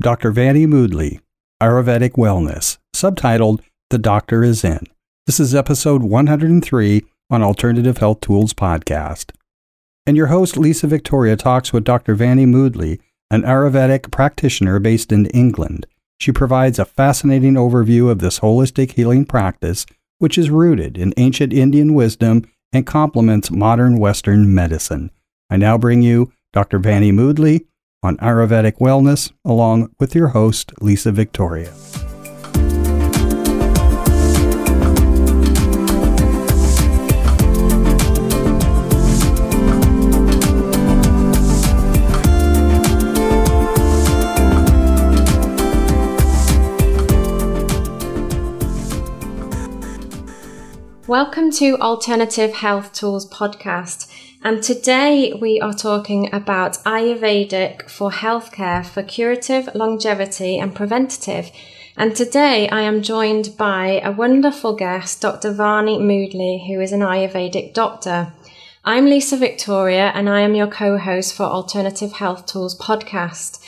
Dr. Vanni Moodley, Ayurvedic Wellness, subtitled The Doctor is In. This is episode 103 on Alternative Health Tools Podcast. And your host, Lisa Victoria, talks with Dr. Vanni Moodley, an Ayurvedic practitioner based in England. She provides a fascinating overview of this holistic healing practice, which is rooted in ancient Indian wisdom and complements modern Western medicine. I now bring you Dr. Vanni Moodley on Ayurvedic Wellness, along with your host, Lisa Victoria. Welcome to Alternative Health Tools podcast. And today we are talking about Ayurvedic for healthcare for curative, longevity, and preventative. And today I am joined by a wonderful guest, Dr. Vanni Moodley, who is an Ayurvedic doctor. I'm Lisa Victoria, and I am your co host for Alternative Health Tools podcast.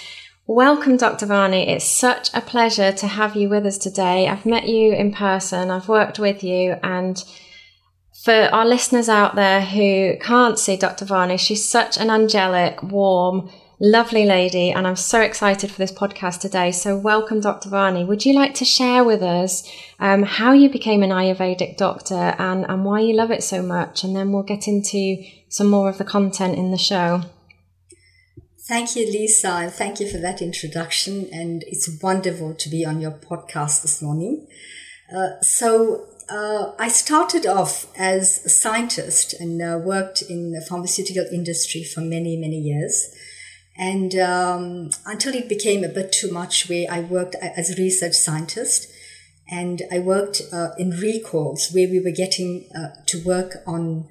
Welcome, Dr. Vanni. It's such a pleasure to have you with us today. I've met you in person, I've worked with you, and for our listeners out there who can't see Dr. Vanni, she's such an angelic, warm, lovely lady, and I'm so excited for this podcast today. So, welcome, Dr. Vanni. Would you like to share with us um, how you became an Ayurvedic doctor and, and why you love it so much? And then we'll get into some more of the content in the show. Thank you, Lisa, and thank you for that introduction. And it's wonderful to be on your podcast this morning. Uh, so, uh, I started off as a scientist and uh, worked in the pharmaceutical industry for many, many years. And um, until it became a bit too much, where I worked as a research scientist and I worked uh, in recalls where we were getting uh, to work on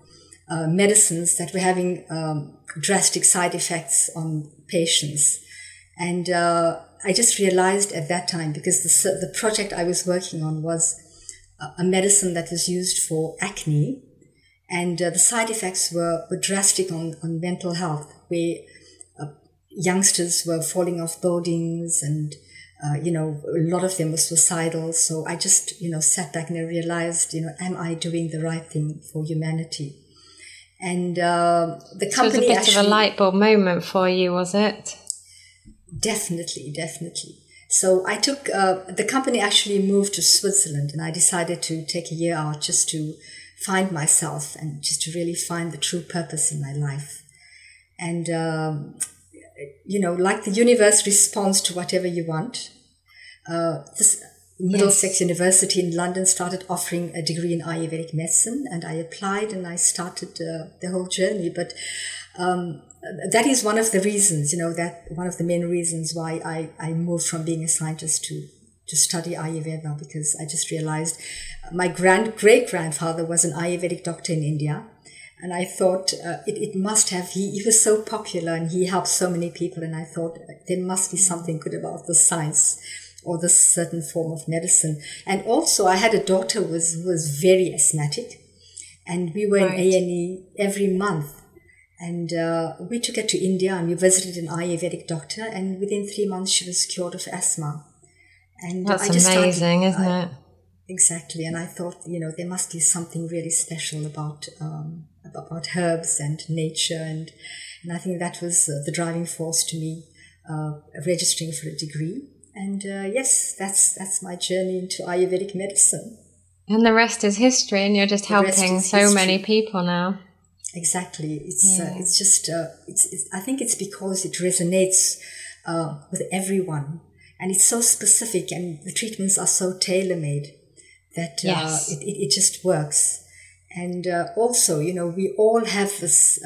medicines that were having um, drastic side effects on patients. And uh, I just realized at that time, because the, the project I was working on was a medicine that was used for acne, and uh, the side effects were, were drastic on, on mental health, where uh, youngsters were falling off buildings and uh, you know, a lot of them were suicidal. So I just, you know, sat back and I realized, you know, am I doing the right thing for humanity? And uh, the company. So it was a bit actually, of a light bulb moment for you, was it? Definitely, definitely. So I took uh, the company actually moved to Switzerland, and I decided to take a year out just to find myself and just to really find the true purpose in my life. And um, you know, like the universe responds to whatever you want. Uh, this Middlesex yes. University in London started offering a degree in Ayurvedic medicine, and I applied and I started uh, the whole journey. But um, that is one of the reasons, you know, that one of the main reasons why I, I moved from being a scientist to, to study Ayurveda because I just realized my grand great grandfather was an Ayurvedic doctor in India. And I thought uh, it, it must have, he, he was so popular and he helped so many people. And I thought there must be something good about the science or this certain form of medicine. And also I had a daughter who was, who was very asthmatic and we were right. in A&E every month and uh, we took her to India and we visited an Ayurvedic doctor, and within three months she was cured of asthma. And that's I just amazing, started, isn't I, it? Exactly, and I thought, you know, there must be something really special about um, about herbs and nature, and and I think that was uh, the driving force to me uh, registering for a degree. And uh, yes, that's that's my journey into Ayurvedic medicine. And the rest is history, and you're just the helping so history. many people now. Exactly. It's uh, yeah. uh, it's just uh, it's, it's, I think it's because it resonates uh, with everyone, and it's so specific, and the treatments are so tailor made that uh, yes. it, it, it just works. And uh, also, you know, we all have this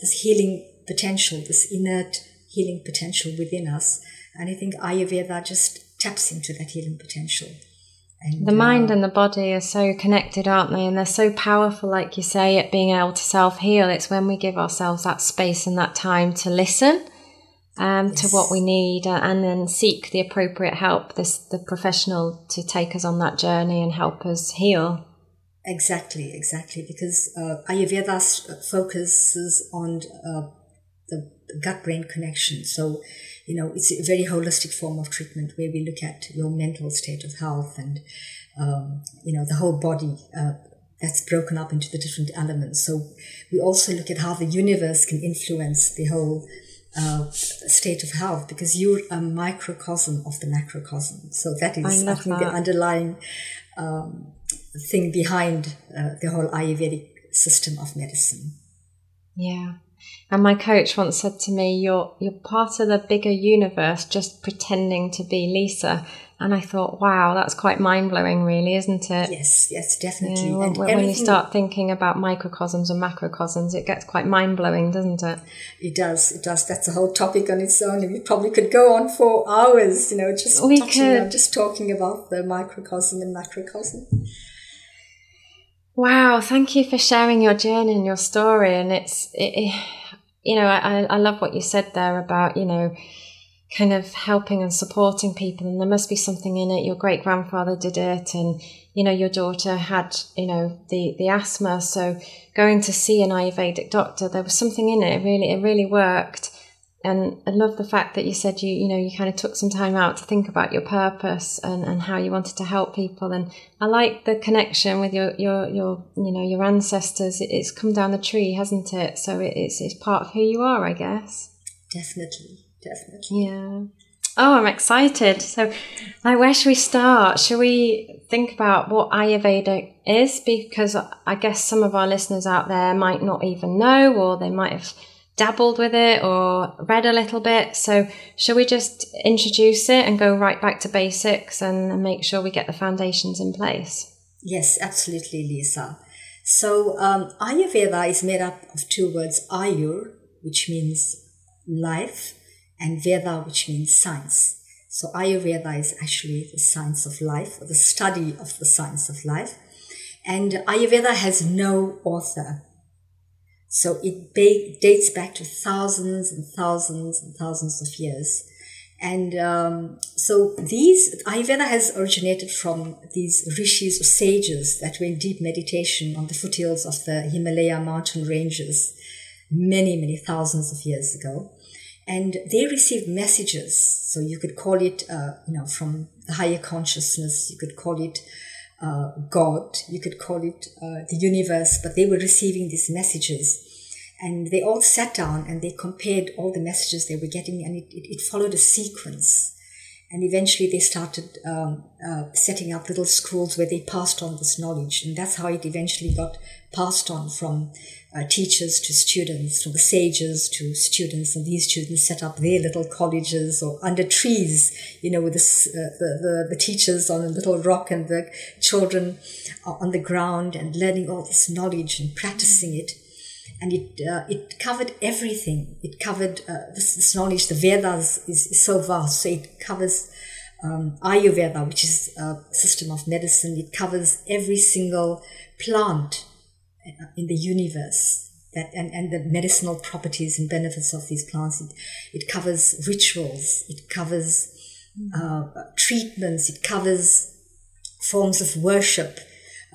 this healing potential, this innate healing potential within us, and I think Ayurveda just taps into that healing potential. And, the mind uh, and the body are so connected, aren't they? And they're so powerful, like you say, at being able to self heal. It's when we give ourselves that space and that time to listen um, yes. to what we need uh, and then seek the appropriate help, this, the professional to take us on that journey and help us heal. Exactly, exactly. Because uh, Ayurveda focuses on uh, the gut brain connection. So, you know, it's a very holistic form of treatment where we look at your mental state of health and, um, you know, the whole body. Uh, that's broken up into the different elements. So we also look at how the universe can influence the whole uh, state of health because you're a microcosm of the macrocosm. So that is, I, I think, that. the underlying um, thing behind uh, the whole Ayurvedic system of medicine. Yeah. And my coach once said to me, "You're you're part of the bigger universe, just pretending to be Lisa." And I thought, wow, that's quite mind blowing, really, isn't it? Yes, yes, definitely. when, when you start thinking about microcosms and macrocosms, it gets quite mind blowing, doesn't it? It does. It does. That's a whole topic on its own. and We probably could go on for hours, you know, just we touching could. on, just talking about the microcosm and macrocosm. Wow, thank you for sharing your journey and your story. And it's, it, it, you know, I, I love what you said there about, you know, kind of helping and supporting people. And there must be something in it. Your great grandfather did it. And you know your daughter had you know the the asthma. So going to see an ayurvedic doctor there was something in it, it really it really worked and I love the fact that you said you you know you kind of took some time out to think about your purpose and, and how you wanted to help people and I like the connection with your your your you know your ancestors it's come down the tree hasn't it so it's it's part of who you are I guess definitely definitely. Yeah. Oh, I'm excited. So, like, where should we start? Should we think about what Ayurveda is? Because I guess some of our listeners out there might not even know, or they might have dabbled with it or read a little bit. So, shall we just introduce it and go right back to basics and make sure we get the foundations in place? Yes, absolutely, Lisa. So, um, Ayurveda is made up of two words Ayur, which means life, and Veda, which means science. So Ayurveda is actually the science of life, or the study of the science of life. And Ayurveda has no author. So it dates back to thousands and thousands and thousands of years. And um, so these, Ayurveda has originated from these rishis or sages that were in deep meditation on the foothills of the Himalaya mountain ranges many, many thousands of years ago and they received messages. So you could call it, uh, you know, from the higher consciousness. You could call it uh, God. You could call it uh, the universe. But they were receiving these messages, and they all sat down and they compared all the messages they were getting, and it, it, it followed a sequence. And eventually they started um, uh, setting up little schools where they passed on this knowledge, and that's how it eventually got passed on from uh, teachers to students, from the sages to students, and these students set up their little colleges or under trees, you know, with the, uh, the, the, the, teachers on a little rock and the children on the ground and learning all this knowledge and practicing it. And it, uh, it covered everything. It covered uh, this, this, knowledge. The Vedas is, is, so vast. So it covers um, Ayurveda, which is a system of medicine. It covers every single plant in the universe that and, and the medicinal properties and benefits of these plants. It, it covers rituals, it covers uh, treatments, it covers forms of worship.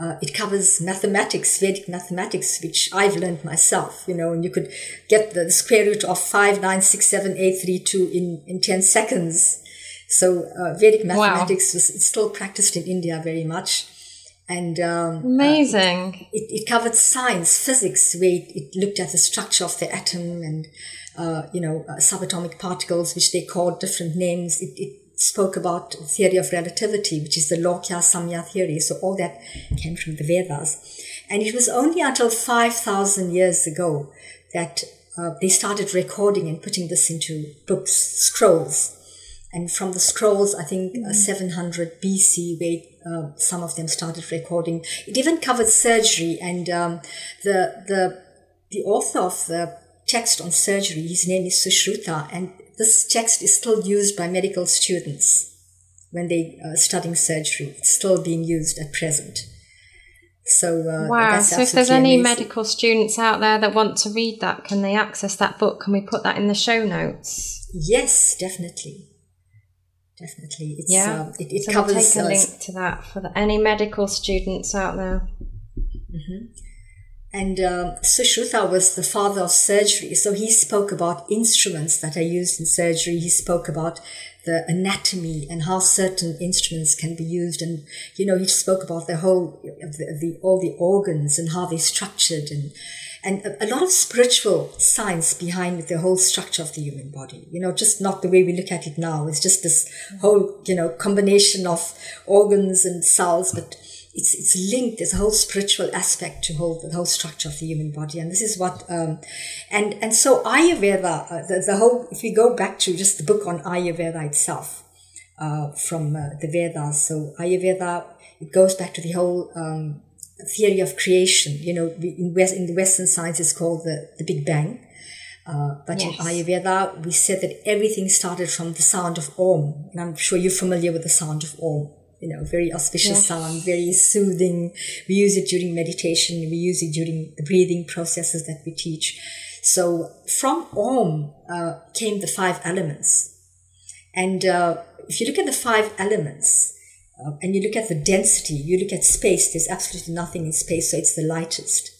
Uh, it covers mathematics, Vedic mathematics, which I've learned myself, you know, and you could get the, the square root of 5967832 in, in 10 seconds. So uh, Vedic mathematics wow. was still practiced in India very much and um, amazing. Uh, it, it, covered science, physics, where it, it, looked at the structure of the atom and uh, you know uh, subatomic particles, which they called different names. It, it, spoke about theory of relativity, which is the Lokya Samya theory. So all that came from the Vedas, and it was only until five thousand years ago that uh, they started recording and putting this into books, scrolls. And from the scrolls, I think uh, mm-hmm. 700 BC, where uh, some of them started recording. It even covered surgery, and um, the the the author of the text on surgery, his name is Sushruta, and this text is still used by medical students when they are uh, studying surgery. It's still being used at present. So uh, wow! So if there's any amazing. medical students out there that want to read that, can they access that book? Can we put that in the show notes? Yes, definitely definitely. It's, yeah, um, it, it so covers. We'll take a link to that for the, any medical students out there. Mm-hmm. And um, Sushruta was the father of surgery. So he spoke about instruments that are used in surgery. He spoke about the anatomy and how certain instruments can be used. And, you know, he spoke about the whole, the, the all the organs and how they're structured and, and a, a, lot of spiritual science behind the whole structure of the human body. You know, just not the way we look at it now. It's just this whole, you know, combination of organs and cells, but it's it's linked. There's a whole spiritual aspect to whole the whole structure of the human body, and this is what um, and and so Ayurveda, uh, the, the whole. If we go back to just the book on Ayurveda itself, uh, from uh, the Vedas, so Ayurveda it goes back to the whole um, theory of creation. You know, in West in the Western science, it's called the the Big Bang. Uh, but yes. in Ayurveda, we said that everything started from the sound of Om. And I'm sure you're familiar with the sound of Om you know, very auspicious yeah. sound, very soothing. We use it during meditation. We use it during the breathing processes that we teach. So from Om uh, came the five elements. And uh, if you look at the five elements uh, and you look at the density, you look at space, there's absolutely nothing in space, so it's the lightest.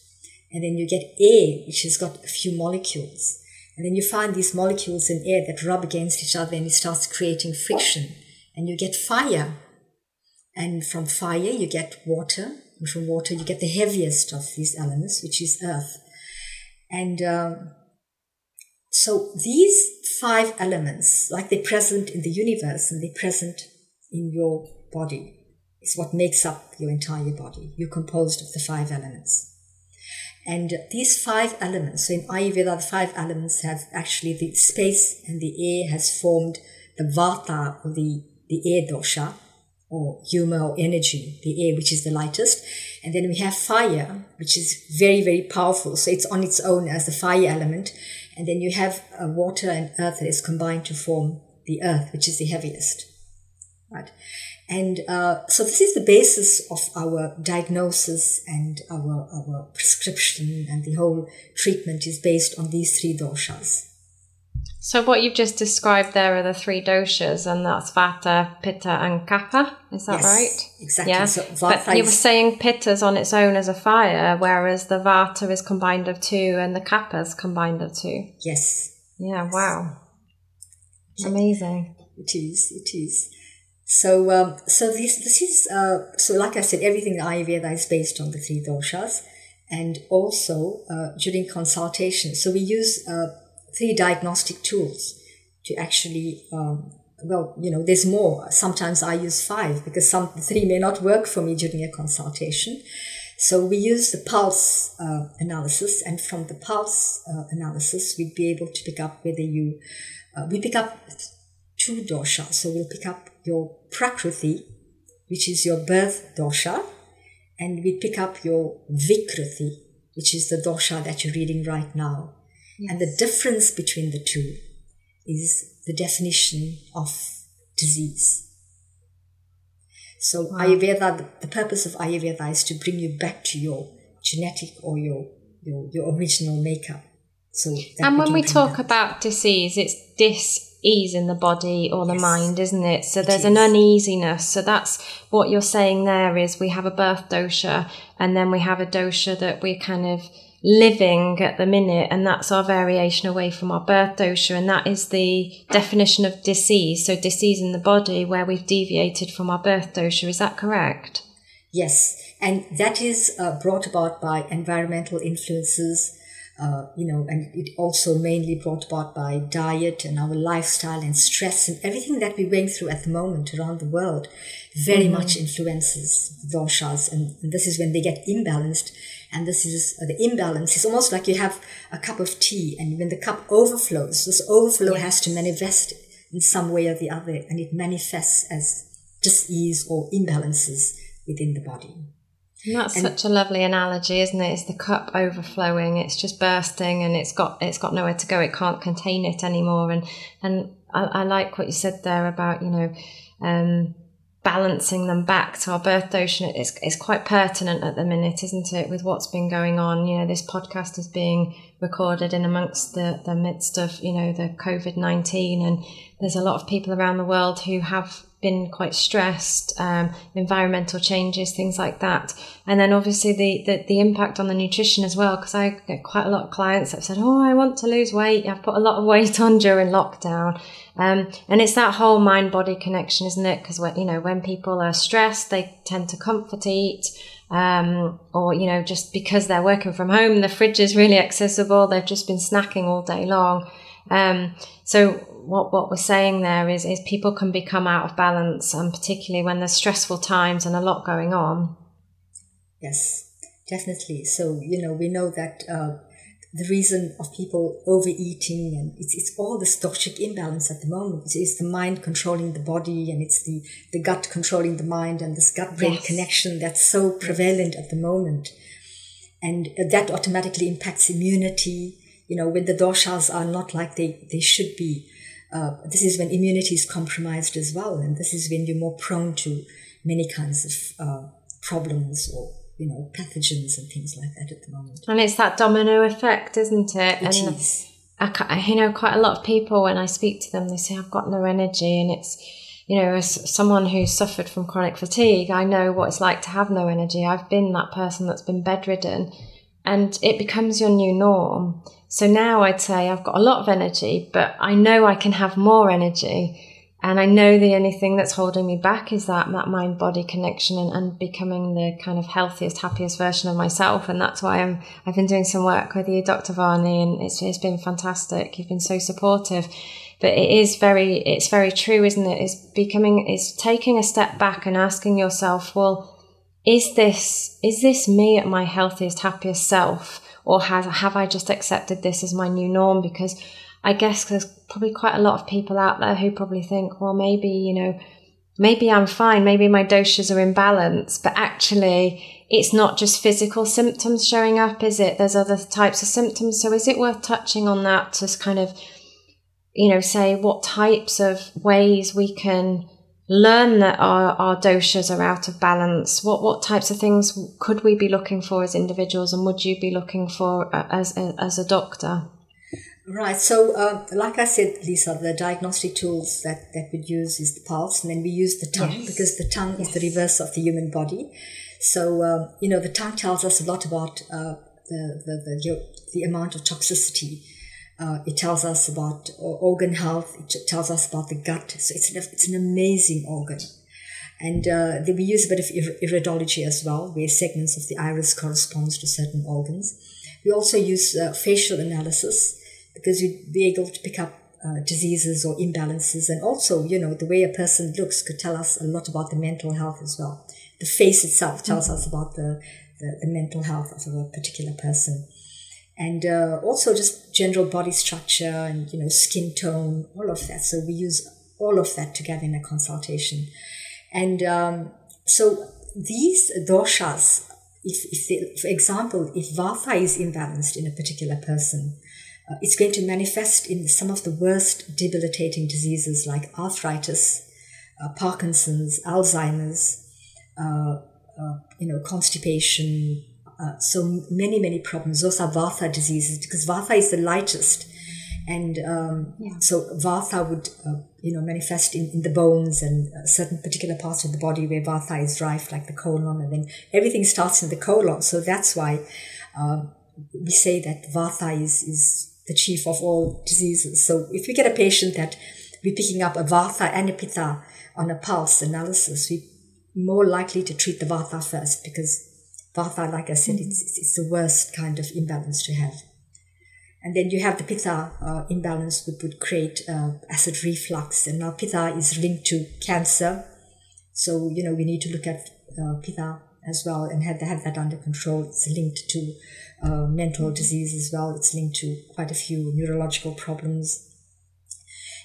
And then you get air, which has got a few molecules. And then you find these molecules in air that rub against each other and it starts creating friction. And you get fire, and from fire, you get water. And from water, you get the heaviest of these elements, which is earth. And um, so these five elements, like they're present in the universe and they're present in your body, is what makes up your entire body. You're composed of the five elements. And these five elements, so in Ayurveda, the five elements have actually the space and the air has formed the vata or the, the air dosha, or humor or energy, the air, which is the lightest. And then we have fire, which is very, very powerful. So it's on its own as the fire element. And then you have uh, water and earth that is combined to form the earth, which is the heaviest. Right. And uh, so this is the basis of our diagnosis and our, our prescription and the whole treatment is based on these three doshas. So what you've just described there are the three doshas, and that's Vata, Pitta, and Kapha. Is that yes, right? Exactly. Yeah. So but you were saying Pitta's on its own as a fire, whereas the Vata is combined of two, and the Kapha's combined of two. Yes. Yeah. Wow. Amazing. It is. It is. So, um, so this this is uh, so like I said, everything in Ayurveda is based on the three doshas, and also uh, during consultation. So we use. Uh, three diagnostic tools to actually um, well, you know, there's more. Sometimes I use five because some three may not work for me during a consultation. So we use the pulse uh, analysis, and from the pulse uh, analysis, we'd be able to pick up whether you. Uh, we pick up two doshas. So we'll pick up your prakriti, which is your birth dosha, and we pick up your vikruti, which is the dosha that you're reading right now. Yes. And the difference between the two is the definition of disease. So wow. Ayurveda, the, purpose of Ayurveda is to bring you back to your genetic or your your, your original makeup. So and when we talk that. about disease, it's dis-ease in the body or the yes. mind, isn't it? So there's an uneasiness. So that's what you're saying there is we have a birth dosha and then we have a dosha that we're kind of living at the minute, and that's our variation away from our birth dosha, and that is the definition of disease. So, disease in the body where we've deviated from our birth dosha. Is that correct? Yes, and that is uh, brought about by environmental influences. Uh, you know, and it also mainly brought about by diet and our lifestyle and stress and everything that we're going through at the moment around the world very mm-hmm. much influences doshas. And, and this is when they get imbalanced and this is uh, the imbalance. It's almost like you have a cup of tea, and when the cup overflows, this overflow yes. has to manifest in some way or the other, and it manifests as dis-ease or imbalances within the body. And that's and, such a lovely analogy, isn't it? It's the cup overflowing. It's just bursting, and it's got it's got nowhere to go. It can't contain it anymore. And and I, I like what you said there about you know. Um, balancing them back to our birth dosha is, is quite pertinent at the minute, isn't it, with what's been going on? You know, this podcast is being recorded in amongst the, the midst of, you know, the COVID 19. And there's a lot of people around the world who have been quite stressed, um, environmental changes, things like that. And then obviously the, the, the impact on the nutrition as well, because I get quite a lot of clients that have said, Oh, I want to lose weight. I've put a lot of weight on during lockdown. Um, and it's that whole mind body connection, isn't it? Because, you know, when people are stressed, they tend to comfort eat. Um, or, you know, just because they're working from home, the fridge is really accessible. They've just been snacking all day long. Um, so what what we're saying there is is people can become out of balance, and particularly when there's stressful times and a lot going on. Yes, definitely. So you know we know that. Uh, the reason of people overeating and it's, it's all this toxic imbalance at the moment. It's the mind controlling the body and it's the, the gut controlling the mind and this gut brain yes. connection that's so prevalent at the moment. And that automatically impacts immunity. You know, when the doshas are not like they, they should be, uh, this is when immunity is compromised as well, and this is when you're more prone to many kinds of uh, problems or you know pathogens and things like that at the moment. And it's that domino effect, isn't it? It and is. I, you know, quite a lot of people when I speak to them, they say I've got no energy, and it's you know, as someone who's suffered from chronic fatigue, I know what it's like to have no energy. I've been that person that's been bedridden, and it becomes your new norm. So now I'd say I've got a lot of energy, but I know I can have more energy. And I know the only thing that's holding me back is that, that mind body connection and, and becoming the kind of healthiest, happiest version of myself. And that's why I'm, I've been doing some work with you, Dr. Vanni, and it's, it's been fantastic. You've been so supportive but it is very it's very true isn't it it's becoming it's taking a step back and asking yourself well is this is this me at my healthiest happiest self or has have I just accepted this as my new norm? Because I guess there's probably quite a lot of people out there who probably think, well, maybe you know, maybe I'm fine, maybe my doshas are in balance, but actually it's not just physical symptoms showing up, is it? There's other types of symptoms. So is it worth touching on that to kind of, you know, say what types of ways we can learn that our, our doshas are out of balance, what, what types of things could we be looking for as individuals and would you be looking for uh, as, as a doctor? Right. So, uh, like I said, Lisa, the diagnostic tools that, that we use is the pulse, and then we use the tongue yes. because the tongue yes. is the reverse of the human body. So, um, you know, the tongue tells us a lot about uh, the, the, the, the amount of toxicity uh, it tells us about organ health. It tells us about the gut. So it's an, it's an amazing organ. And uh, we use a bit of iridology as well, where segments of the iris corresponds to certain organs. We also use uh, facial analysis because we'd be able to pick up uh, diseases or imbalances. And also, you know, the way a person looks could tell us a lot about the mental health as well. The face itself tells mm-hmm. us about the, the, the mental health of a particular person and uh, also just general body structure and you know skin tone all of that. So we use all of that together in a consultation. And um, so these doshas if, if they, for example if vata is imbalanced in a particular person uh, it's going to manifest in some of the worst debilitating diseases like arthritis uh, parkinson's alzheimer's uh, uh, you know constipation uh, so many, many problems. Those are Vata diseases because Vata is the lightest. And um, yeah. so Vata would, uh, you know, manifest in, in the bones and uh, certain particular parts of the body where Vata is rife, like the colon, and then everything starts in the colon. So that's why um, we say that Vata is, is the chief of all diseases. So if we get a patient that we're picking up a Vata and a Pitta on a pulse analysis, we're more likely to treat the Vata first because Vata, like I said, mm-hmm. it's, it's the worst kind of imbalance to have. And then you have the Pitta uh, imbalance, which would create uh, acid reflux. And now Pitta is linked to cancer. So, you know, we need to look at uh, Pitta as well and have, have that under control. It's linked to uh, mental disease as well. It's linked to quite a few neurological problems.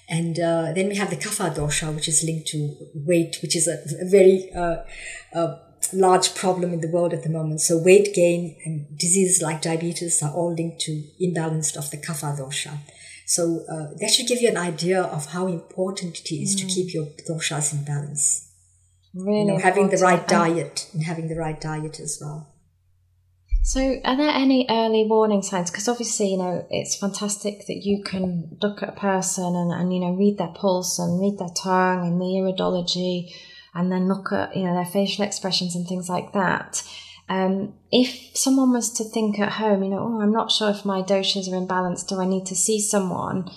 And uh, then we have the Kapha dosha, which is linked to weight, which is a, a very uh, uh, large problem in the world at the moment. So weight gain and diseases like diabetes are all linked to imbalance of the kapha dosha. So uh, that should give you an idea of how important it is mm. to keep your doshas in balance. Really, you know, having the right diet and having the right diet as well. So, are there any early warning signs? Because obviously, you know, it's fantastic that you can look at a person and, and, you know, read their pulse and read their tongue and the iridology and then look at, you know, their facial expressions and things like that. Um, if someone was to think at home, you know, oh, I'm not sure if my doshas are in balance. do I need to see someone?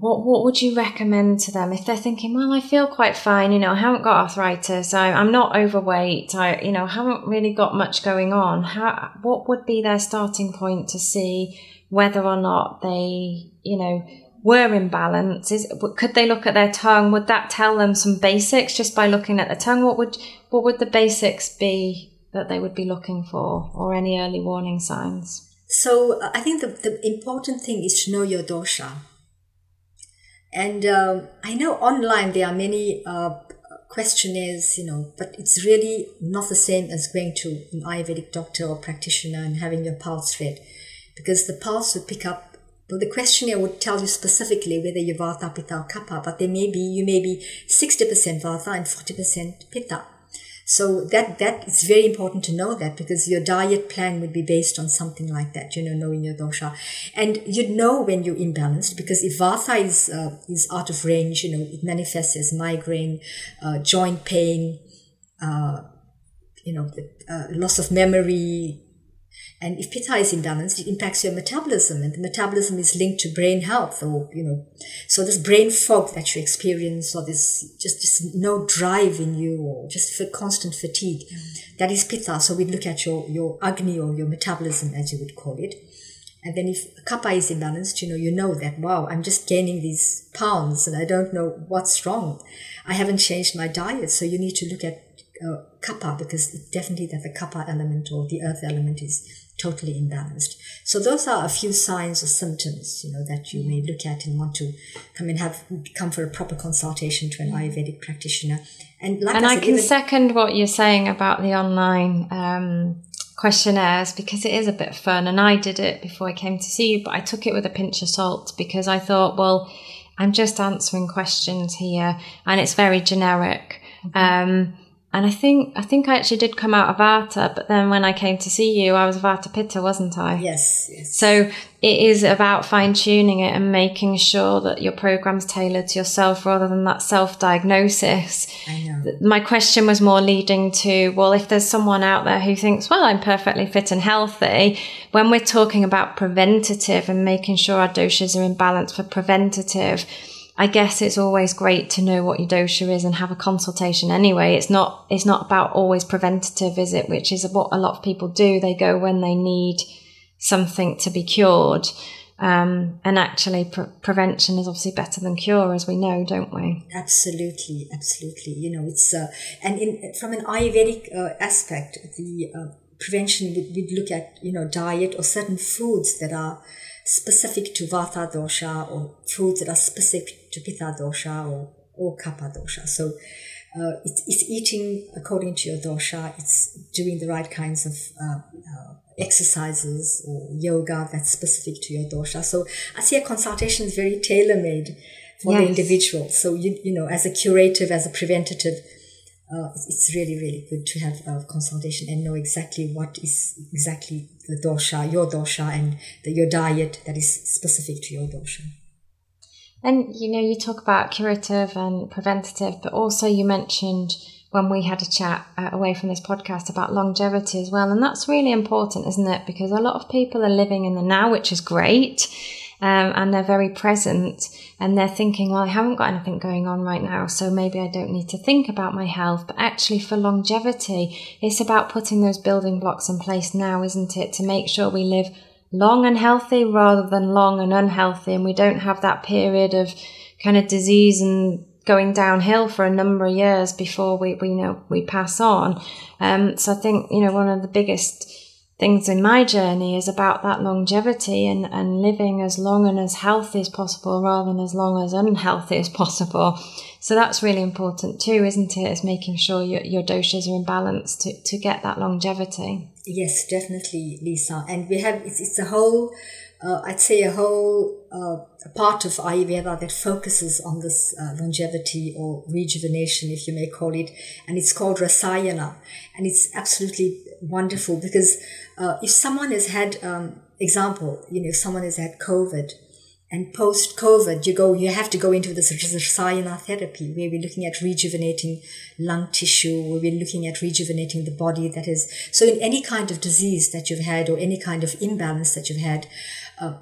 what what would you recommend to them if they're thinking, well, I feel quite fine, you know, I haven't got arthritis, I, I'm not overweight, I you know haven't really got much going on. How what would be their starting point to see whether or not they you know were in balance? Is could they look at their tongue? Would that tell them some basics just by looking at the tongue? What would what would the basics be that they would be looking for, or any early warning signs? So I think the, the important thing is to know your dosha and um, I know online there are many uh, questionnaires, you know, but it's really not the same as going to an Ayurvedic doctor or practitioner and having your pulse read, because the pulse would pick up. Well, the questionnaire would tell you specifically whether you're Vata, Pitta, or Kapha, but there may be you may be 60% Vata and 40% Pitta. So that that is very important to know that because your diet plan would be based on something like that, you know, knowing your dosha, and you'd know when you're imbalanced because if vata is uh, is out of range, you know, it manifests as migraine, uh, joint pain, uh, you know, uh, loss of memory, and if pitta is imbalanced, it impacts your metabolism, and the metabolism is linked to brain health, or you know, so this brain fog that you experience, or this just just no drive in you, or just for constant fatigue, mm. that is pitta. So we look at your your agni or your metabolism, as you would call it. And then if kapha is imbalanced, you know, you know that, wow, I'm just gaining these pounds and I don't know what's wrong. I haven't changed my diet. So you need to look at uh, kapha because definitely that the kapha element or the earth element is totally imbalanced. So those are a few signs or symptoms, you know, that you may look at and want to come and have come for a proper consultation to an Ayurvedic practitioner. And like and I, I can even, second what you're saying about the online um, questionnaires because it is a bit fun. And I did it before I came to see you, but I took it with a pinch of salt because I thought, well, I'm just answering questions here, and it's very generic. Mm-hmm. Um, and I think I think I actually did come out of Vata, but then when I came to see you, I was Vata Pitta, wasn't I? Yes. yes. So it is about fine tuning it and making sure that your program's tailored to yourself rather than that self diagnosis. I know. My question was more leading to well, if there's someone out there who thinks, well, I'm perfectly fit and healthy, when we're talking about preventative and making sure our doshas are in balance for preventative I guess it's always great to know what your dosha is and have a consultation anyway. It's not it's not about always preventative, is it? Which is what a lot of people do. They go when they need something to be cured. Um, and actually, pre- prevention is obviously better than cure, as we know, don't we? Absolutely, absolutely. You know, it's uh, and in from an Ayurvedic uh, aspect, the uh, prevention would would look at you know diet or certain foods that are specific to Vata dosha or foods that are specific to Pitta dosha or, or Kapha dosha. So uh, it's, it's, eating according to your dosha. It's doing the right kinds of uh, uh, exercises or yoga that's specific to your dosha. So I see a consultation is very tailor made for yes. the individual. So you you know as a curative, as a preventative uh, it's really really good to have a consultation and know exactly what is exactly the dosha your dosha and the, your diet that is specific to your dosha. And you know you talk about curative and preventative but also you mentioned when we had a chat uh, away from this podcast about longevity as well and that's really important isn't it? Because a lot of people are living in the now which is great um, and they're very present and they're thinking, well, I haven't got anything going on right now, so maybe I don't need to think about my health. But actually, for longevity, it's about putting those building blocks in place now, isn't it? To make sure we live long and healthy rather than long and unhealthy, and we don't have that period of kind of disease and going downhill for a number of years before we, we you know we pass on. Um, so I think you know one of the biggest things in my journey is about that longevity and, and living as long and as healthy as possible rather than as long as unhealthy as possible. So that's really important too, isn't it? Is making sure your, your doshas are in balance to, to get that longevity. Yes, definitely, Lisa. And we have, it's, it's a whole uh, I'd say, a whole uh, part of Ayurveda that focuses on this uh, longevity or rejuvenation, if you may call it, and it's called Rasayana, and it's absolutely wonderful because uh, if someone has had, um, example, you know, if someone has had COVID and post COVID, you go, you have to go into this Rasayana therapy where we're looking at rejuvenating lung tissue, where we're looking at rejuvenating the body that is. So in any kind of disease that you've had or any kind of imbalance that you've had, uh,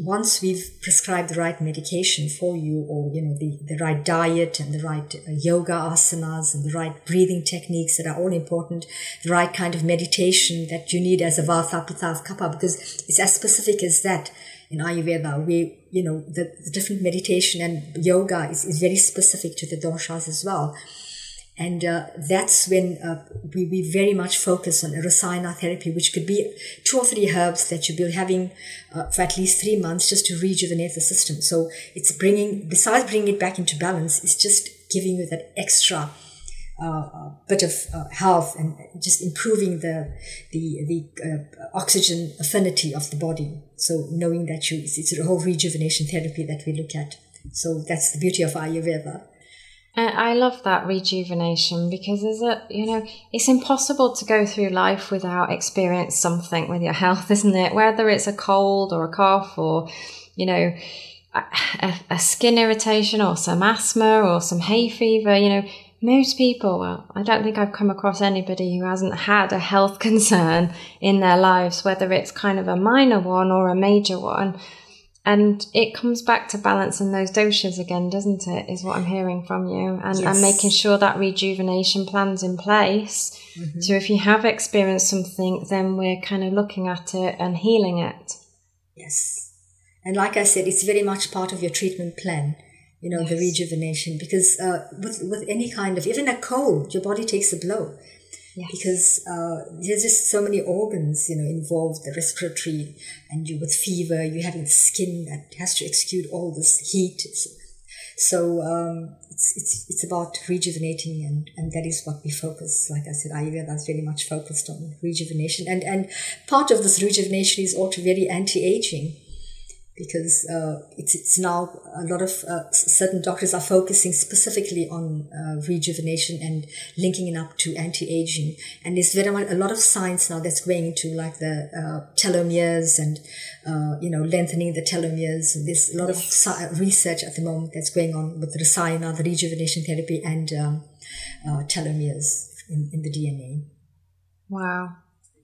once we've prescribed the right medication for you or you know the, the right diet and the right uh, yoga asanas and the right breathing techniques that are all important the right kind of meditation that you need as a vata pitta kapha because it's as specific as that in ayurveda. We you know the, the different meditation and yoga is, is very specific to the doshas as well and uh, that's when uh, we, we very much focus on rasayana therapy, which could be two or three herbs that you'll be having uh, for at least three months just to rejuvenate the system. So it's bringing, besides bringing it back into balance, it's just giving you that extra uh, uh, bit of uh, health and just improving the the the oxygen affinity of the body. So knowing that you, it's, it's a whole rejuvenation therapy that we look at. So that's the beauty of Ayurveda. I love that rejuvenation because there's a, you know, it's impossible to go through life without experience something with your health, isn't it? Whether it's a cold or a cough or, you know, a, a skin irritation or some asthma or some hay fever, you know, most people, well, I don't think I've come across anybody who hasn't had a health concern in their lives, whether it's kind of a minor one or a major one. And it comes back to balancing those doshas again, doesn't it? Is what I'm hearing from you, and, yes. and making sure that rejuvenation plan's in place. Mm-hmm. So if you have experienced something, then we're kind of looking at it and healing it. Yes, and like I said, it's very much part of your treatment plan. You know, yes. the rejuvenation, because uh, with with any kind of even a cold, your body takes a blow yes. because uh, there's just so many organs, you know, involved, the respiratory, and you with fever, you having skin that has to exude all this heat. So um, it's, it's, it's about rejuvenating, and, and that is what we focus. Like I said, Ayurveda is very much focused on rejuvenation, and and part of this rejuvenation is also very anti-aging because uh, it's, it's now a lot of uh, certain doctors are focusing specifically on uh, rejuvenation and linking it up to anti-aging. And there's very much a lot of science now that's going into like the uh, telomeres and uh, you know lengthening the telomeres. And there's a lot yes. of research at the moment that's going on with the rasayana the rejuvenation therapy and um, uh, telomeres in, in the dna wow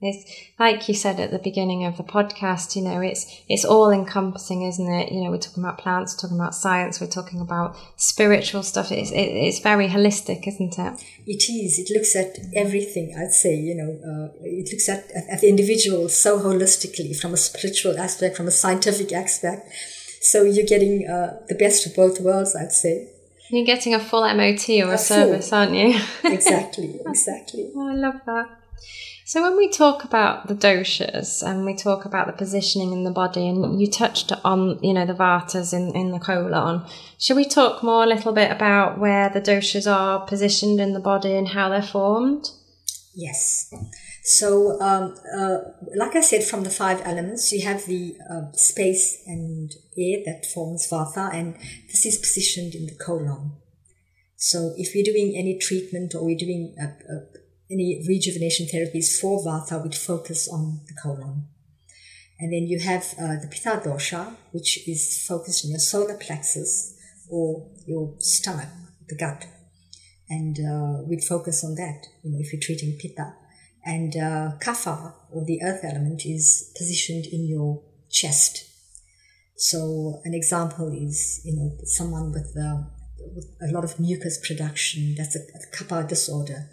it's like you said at the beginning of the podcast, you know, it's it's all encompassing, isn't it? You know, we're talking about plants, we're talking about science, we're talking about spiritual stuff. It's it, it's very holistic, isn't it? It is. It looks at everything. I'd say, you know, uh, it looks at at the individual so holistically, from a spiritual aspect, from a scientific aspect. So you're getting uh, the best of both worlds, I'd say. You're getting a full MOT or a, a service, full. aren't you? exactly, exactly. Oh, I love that. So when we talk about the doshas and we talk about the positioning in the body, and you touched on, you know, the vatas in, in the colon, should we talk more a little bit about where the doshas are positioned in the body and how they're formed? Yes. So, um, uh, like I said, from the five elements, you have the uh, space and air that forms vata, and this is positioned in the colon. So, if we're doing any treatment or we're doing a, a any rejuvenation therapies for Vata would focus on the colon. And then you have uh, the Pitta dosha, which is focused on your solar plexus or your stomach, the gut. And uh, we'd focus on that, you know, if you're treating Pitta. And uh, Kapha, or the earth element, is positioned in your chest. So an example is, you know, someone with, uh, with a lot of mucus production, that's a, a Kapha disorder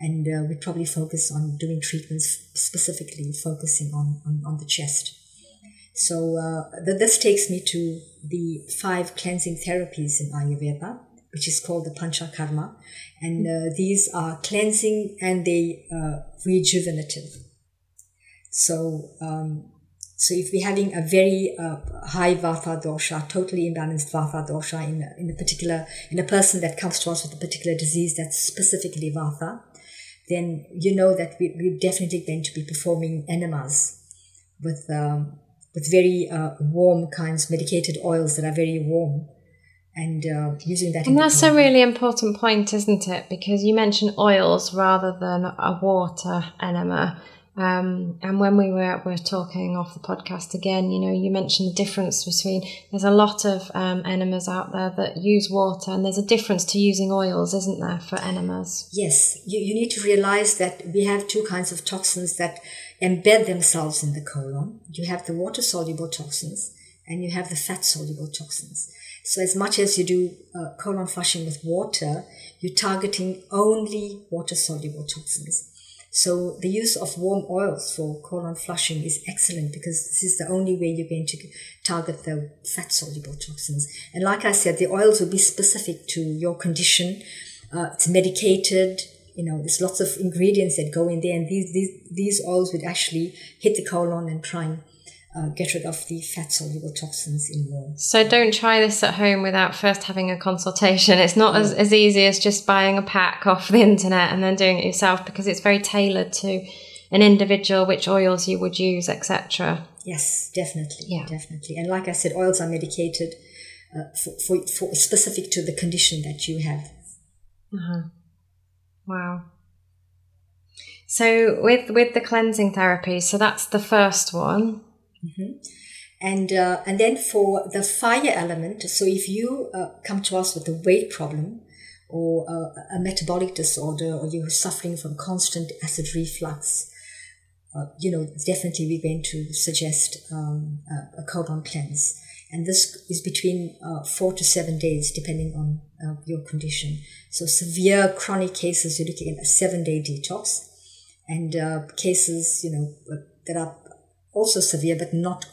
and uh, we probably focus on doing treatments specifically focusing on, on, on the chest. So uh, this takes me to the five cleansing therapies in Ayurveda, which is called the Panchakarma. And uh, these are cleansing and they uh, rejuvenative. So, um, so if we're having a very uh, high vata dosha, totally imbalanced vata dosha in a, in a particular, in a person that comes to us with a particular disease that's specifically vata, then you know that we, we're definitely going to be performing enemas with um, with very uh, warm kinds, medicated oils that are very warm and uh, using that. And that's a really important point, isn't it? Because you mentioned oils rather than a water enema. Um, and when we were were talking off the podcast again, you know, you mentioned the difference between there's a lot of um, enemas out there that use water, and there's a difference to using oils, isn't there, for enemas? Yes, you, you need to realize that we have two kinds of toxins that embed themselves in the colon. You have the water soluble toxins, and you have the fat soluble toxins. So as much as you do uh, colon flushing with water, you're targeting only water soluble toxins. So the use of warm oils for colon flushing is excellent because this is the only way you're going to target the fat soluble toxins. And like I said, the oils will be specific to your condition. Uh, it's medicated. You know, there's lots of ingredients that go in there, and these these these oils would actually hit the colon and try and uh, get rid of the fat soluble toxins in more. So don't try this at home without first having a consultation. It's not as, as easy as just buying a pack off the internet and then doing it yourself because it's very tailored to an individual, which oils you would use, etc. Yes, definitely. Yeah. Definitely. And like I said, oils are medicated uh, for, for, for, specific to the condition that you have. Uh-huh. Wow. So with with the cleansing therapy, so that's the first one. Mm-hmm. And uh, and then for the fire element, so if you uh, come to us with a weight problem or uh, a metabolic disorder, or you're suffering from constant acid reflux, uh, you know definitely we're going to suggest um, a, a colon cleanse, and this is between uh, four to seven days, depending on uh, your condition. So severe chronic cases, you're looking at a seven day detox, and cases you know that are also severe, but not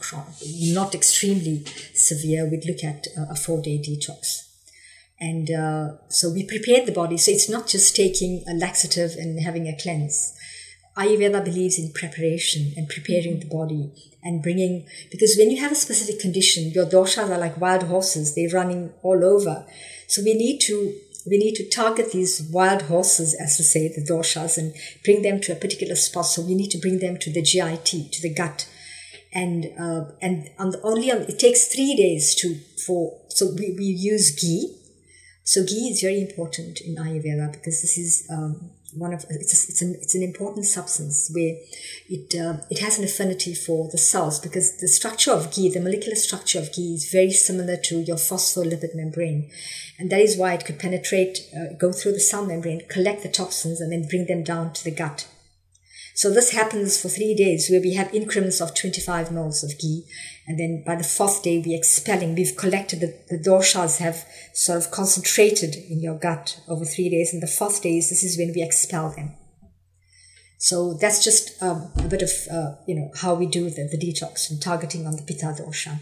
not extremely severe, we'd look at a four day detox. And uh, so we prepared the body. So it's not just taking a laxative and having a cleanse. Ayurveda believes in preparation and preparing the body and bringing, because when you have a specific condition, your doshas are like wild horses. They're running all over. So we need to we need to target these wild horses, as to say, the doshas, and bring them to a particular spot. So we need to bring them to the GIT, to the gut, and uh, and on the, only on, it takes three days to for. So we, we use ghee. So ghee is very important in Ayurveda because this is um, one of it's a, it's an it's an important substance where it uh, it has an affinity for the cells because the structure of ghee, the molecular structure of ghee, is very similar to your phospholipid membrane, and that is why it could penetrate, uh, go through the cell membrane, collect the toxins, and then bring them down to the gut. So this happens for three days where we have increments of 25 moles of ghee. And then by the fourth day, we're expelling. We've collected the, the doshas have sort of concentrated in your gut over three days. And the fourth days, this is when we expel them. So that's just um, a bit of, uh, you know, how we do the, the detox and targeting on the pitta dosha.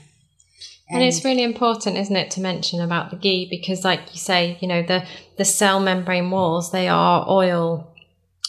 And, and, it's really important, isn't it, to mention about the ghee because, like you say, you know, the the cell membrane walls they are oil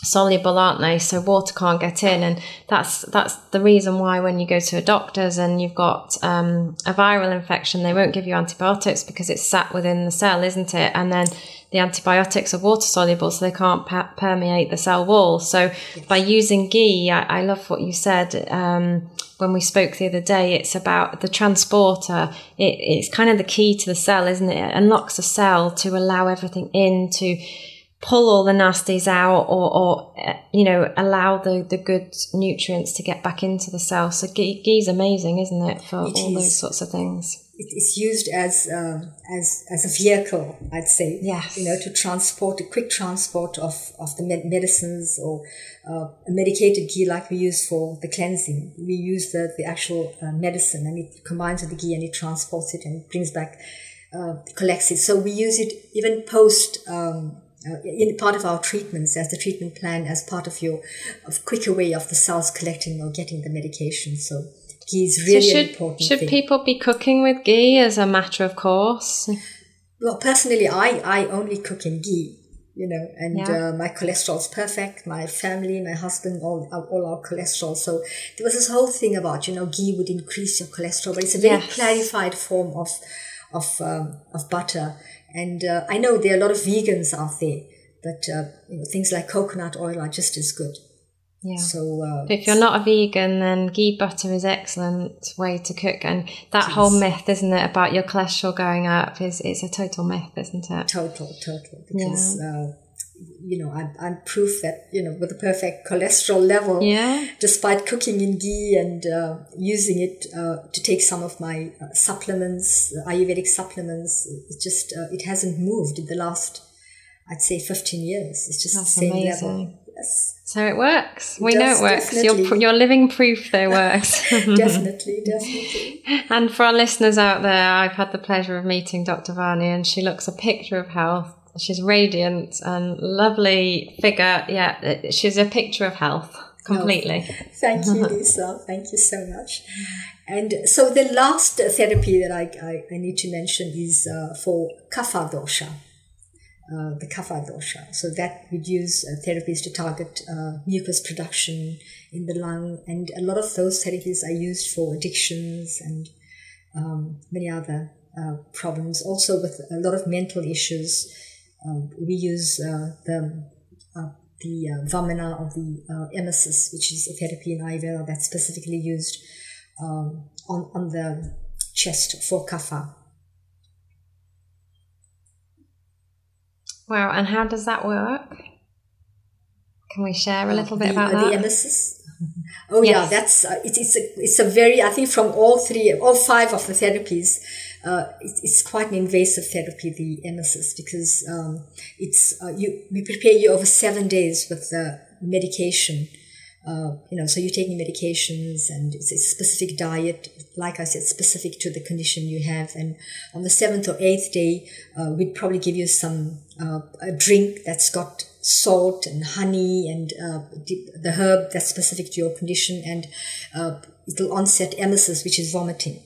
soluble, aren't they? So water can't get in, and that's that's the reason why when you go to a doctor's and you've got um, a viral infection, they won't give you antibiotics because it's sat within the cell, isn't it? And then the antibiotics are water soluble, so they can't per- permeate the cell wall. So yes. by using ghee, I, I, love what you said. Um, when we spoke the other day, it's about the transporter. It, it's kind of the key to the cell, isn't it? It unlocks the cell to allow everything in to pull all the nasties out or, or you know allow the, the good nutrients to get back into the cell. So ghee, is amazing isn't it for it all is. those sorts of things? It's used as uh, as as a vehicle i'd say. Yes. You know to transport a quick transport of of the medicines or uh, a medicated ghee like we use for the cleansing. We use the the actual uh, medicine and it combines with the ghee and it transports it and brings back uh, collects it. So we use it even post um, uh, in part of our treatments as the treatment plan as part of your of quicker way of the cells collecting or getting the medication. So ghee is really so should, important. Should thing. people be cooking with ghee as a matter of course? Well, personally, I, I only cook in ghee, you know, and yeah. uh, my cholesterol is perfect. My family, my husband, all, all our cholesterol. So there was this whole thing about, you know, ghee would increase your cholesterol, but it's a very yes. clarified form of, of, um, of butter and uh, I know there are a lot of vegans out there, but uh, you know, things like coconut oil are just as good. Yeah. So uh, if you're not a vegan, then ghee butter is excellent way to cook. And that whole myth, isn't it, about your cholesterol going up is it's a total myth, isn't it? Total, total. Because yeah. Uh, you know, I'm, I'm proof that you know with a perfect cholesterol level, yeah. despite cooking in ghee and uh, using it uh, to take some of my uh, supplements, Ayurvedic supplements, it just uh, it hasn't moved in the last, I'd say, 15 years. It's just That's the same amazing. level. Yes. So it works. It we know it works. definitely. You're, you're living proof that it works. definitely, definitely. And for our listeners out there, I've had the pleasure of meeting Dr. Vanni, and she looks a picture of health. She's radiant and lovely figure. Yeah, she's a picture of health completely. Thank you, Lisa. Thank you so much. And so the last therapy that I, I, I need to mention is uh, for kapha dosha. Uh, the kapha dosha. So that we use uh, therapies to target uh, mucus production in the lung, and a lot of those therapies are used for addictions and um, many other uh, problems. Also, with a lot of mental issues, we use uh, the the vamana of the emesis, which is a therapy in Ayurveda that's specifically used um, on on the chest for kapha. Wow, and how does that work? Can we share a little bit the, about uh, that? The emesis. Oh Yes. yeah, that's uh, it, it's a it's a very I think from all three all five of the therapies, uh, it, it's quite an invasive therapy the emesis because um, it's uh, you we prepare you over seven days with the medication. Uh, you know, so you're taking medications and it's a specific diet, like I said, specific to the condition you have. And on the seventh or eighth day, uh, we'd probably give you some uh, a drink that's got salt and honey and uh, the the herb that's specific to your condition, and uh, it'll onset emesis, which is vomiting.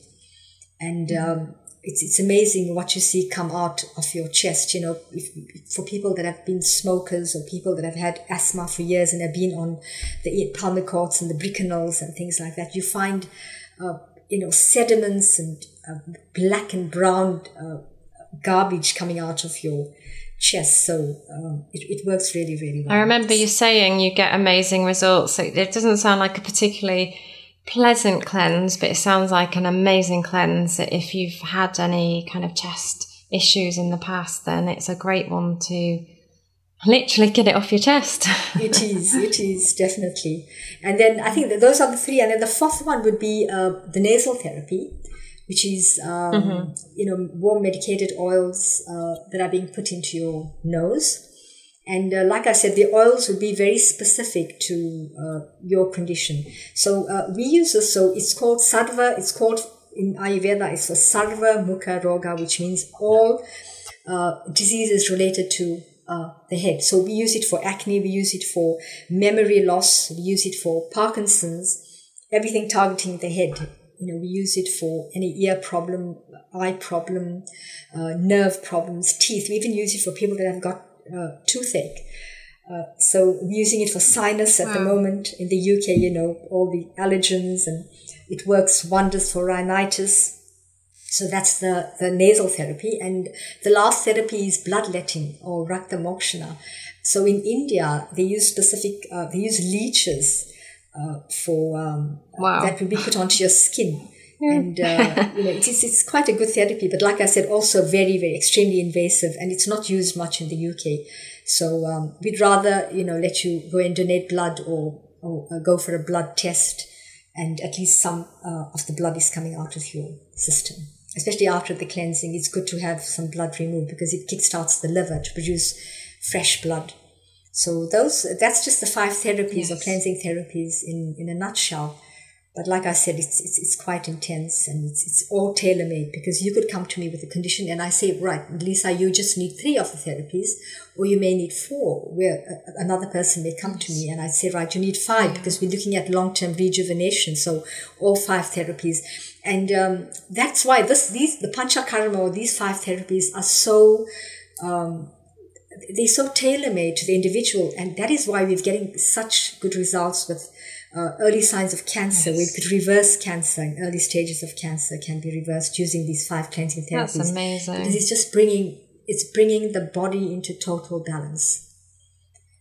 And um, it's it's amazing what you see come out of your chest. You know, if, for people that have been smokers or people that have had asthma for years and have been on the Pulmicorts and the Bricanyls and things like that, you find uh, you know sediments and uh, black and brown uh, garbage coming out of your chest. So um, it, it works really really well. I remember you saying you get amazing results. It, it doesn't sound like a particularly pleasant cleanse, but it sounds like an amazing cleanse. If you've had any kind of chest issues in the past, then it's a great one to literally get it off your chest. it is, it is definitely. And then I think that those are the three. And then the fourth one would be uh, the nasal therapy, which is, um, you know, warm medicated oils uh, that are being put into your nose. And uh, like I said, the oils would be very specific to uh, your condition. So uh, we use this. So it's called sarva. It's called in Ayurveda. It's a sarva mukha roga, which means all uh, diseases related to uh, the head. So we use it for acne. We use it for memory loss. We use it for Parkinson's. Everything targeting the head. You know, we use it for any ear problem, eye problem, uh, nerve problems, teeth. We even use it for people that have got uh, toothache. Uh, so we're using it for sinus at the moment in the UK. You know all the allergens, and it works wonders for rhinitis. So that's the, the nasal therapy. And the last therapy is bloodletting or Rakta Mokshana. So in India, they use specific, uh, they use leeches uh, for um, Wow. that will be put onto your skin. And uh, you know, it is it's quite a good therapy, but like I said, also very very extremely invasive, and it's not used much in the UK. So um, we'd rather you know let you go and donate blood or or uh, go for a blood test, and at least some uh, of the blood is coming out of your system. Especially after the cleansing, it's good to have some blood removed because it kickstarts the liver to produce fresh blood. So those that's just the five therapies or cleansing therapies in in a nutshell. But like I said, it's, it's, it's quite intense and it's, it's all tailor made because you could come to me with a condition and I say, right, Lisa, you just need three of the therapies or you may need four where another person may come to me and I say, right, you need five because we're looking at long-term rejuvenation. So all five therapies. And, um, that's why this, these, the panchakarma or these five therapies are so, um, they're so tailor-made to the individual and that is why we're getting such good results with uh, early signs of cancer we could reverse cancer in early stages of cancer can be reversed using these five cleansing therapies That's amazing. because it's just bringing it's bringing the body into total balance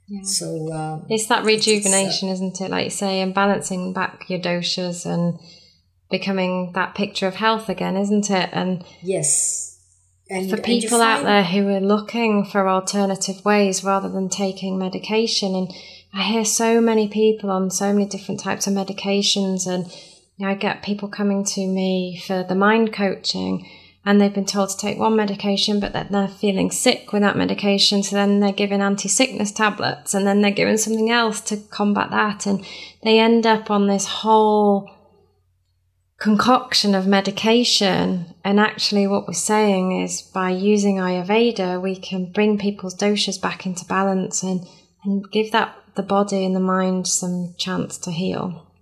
Yeah. So um, it's that rejuvenation, it's, uh, isn't it? Like you say, and balancing back your doshas and becoming that picture of health again, isn't it? And yes, and, for people out there who are looking for alternative ways rather than taking medication, and I hear so many people on so many different types of medications, and you know, I get people coming to me for the mind coaching and they've been told to take one medication, but then they're feeling sick with that medication. So then they're given anti sickness tablets and then they're given something else to combat that. And they end up on this whole concoction of medication. And actually, what we're saying is by using Ayurveda, we can bring people's doshas back into balance and, and give that the body and the mind some chance to heal.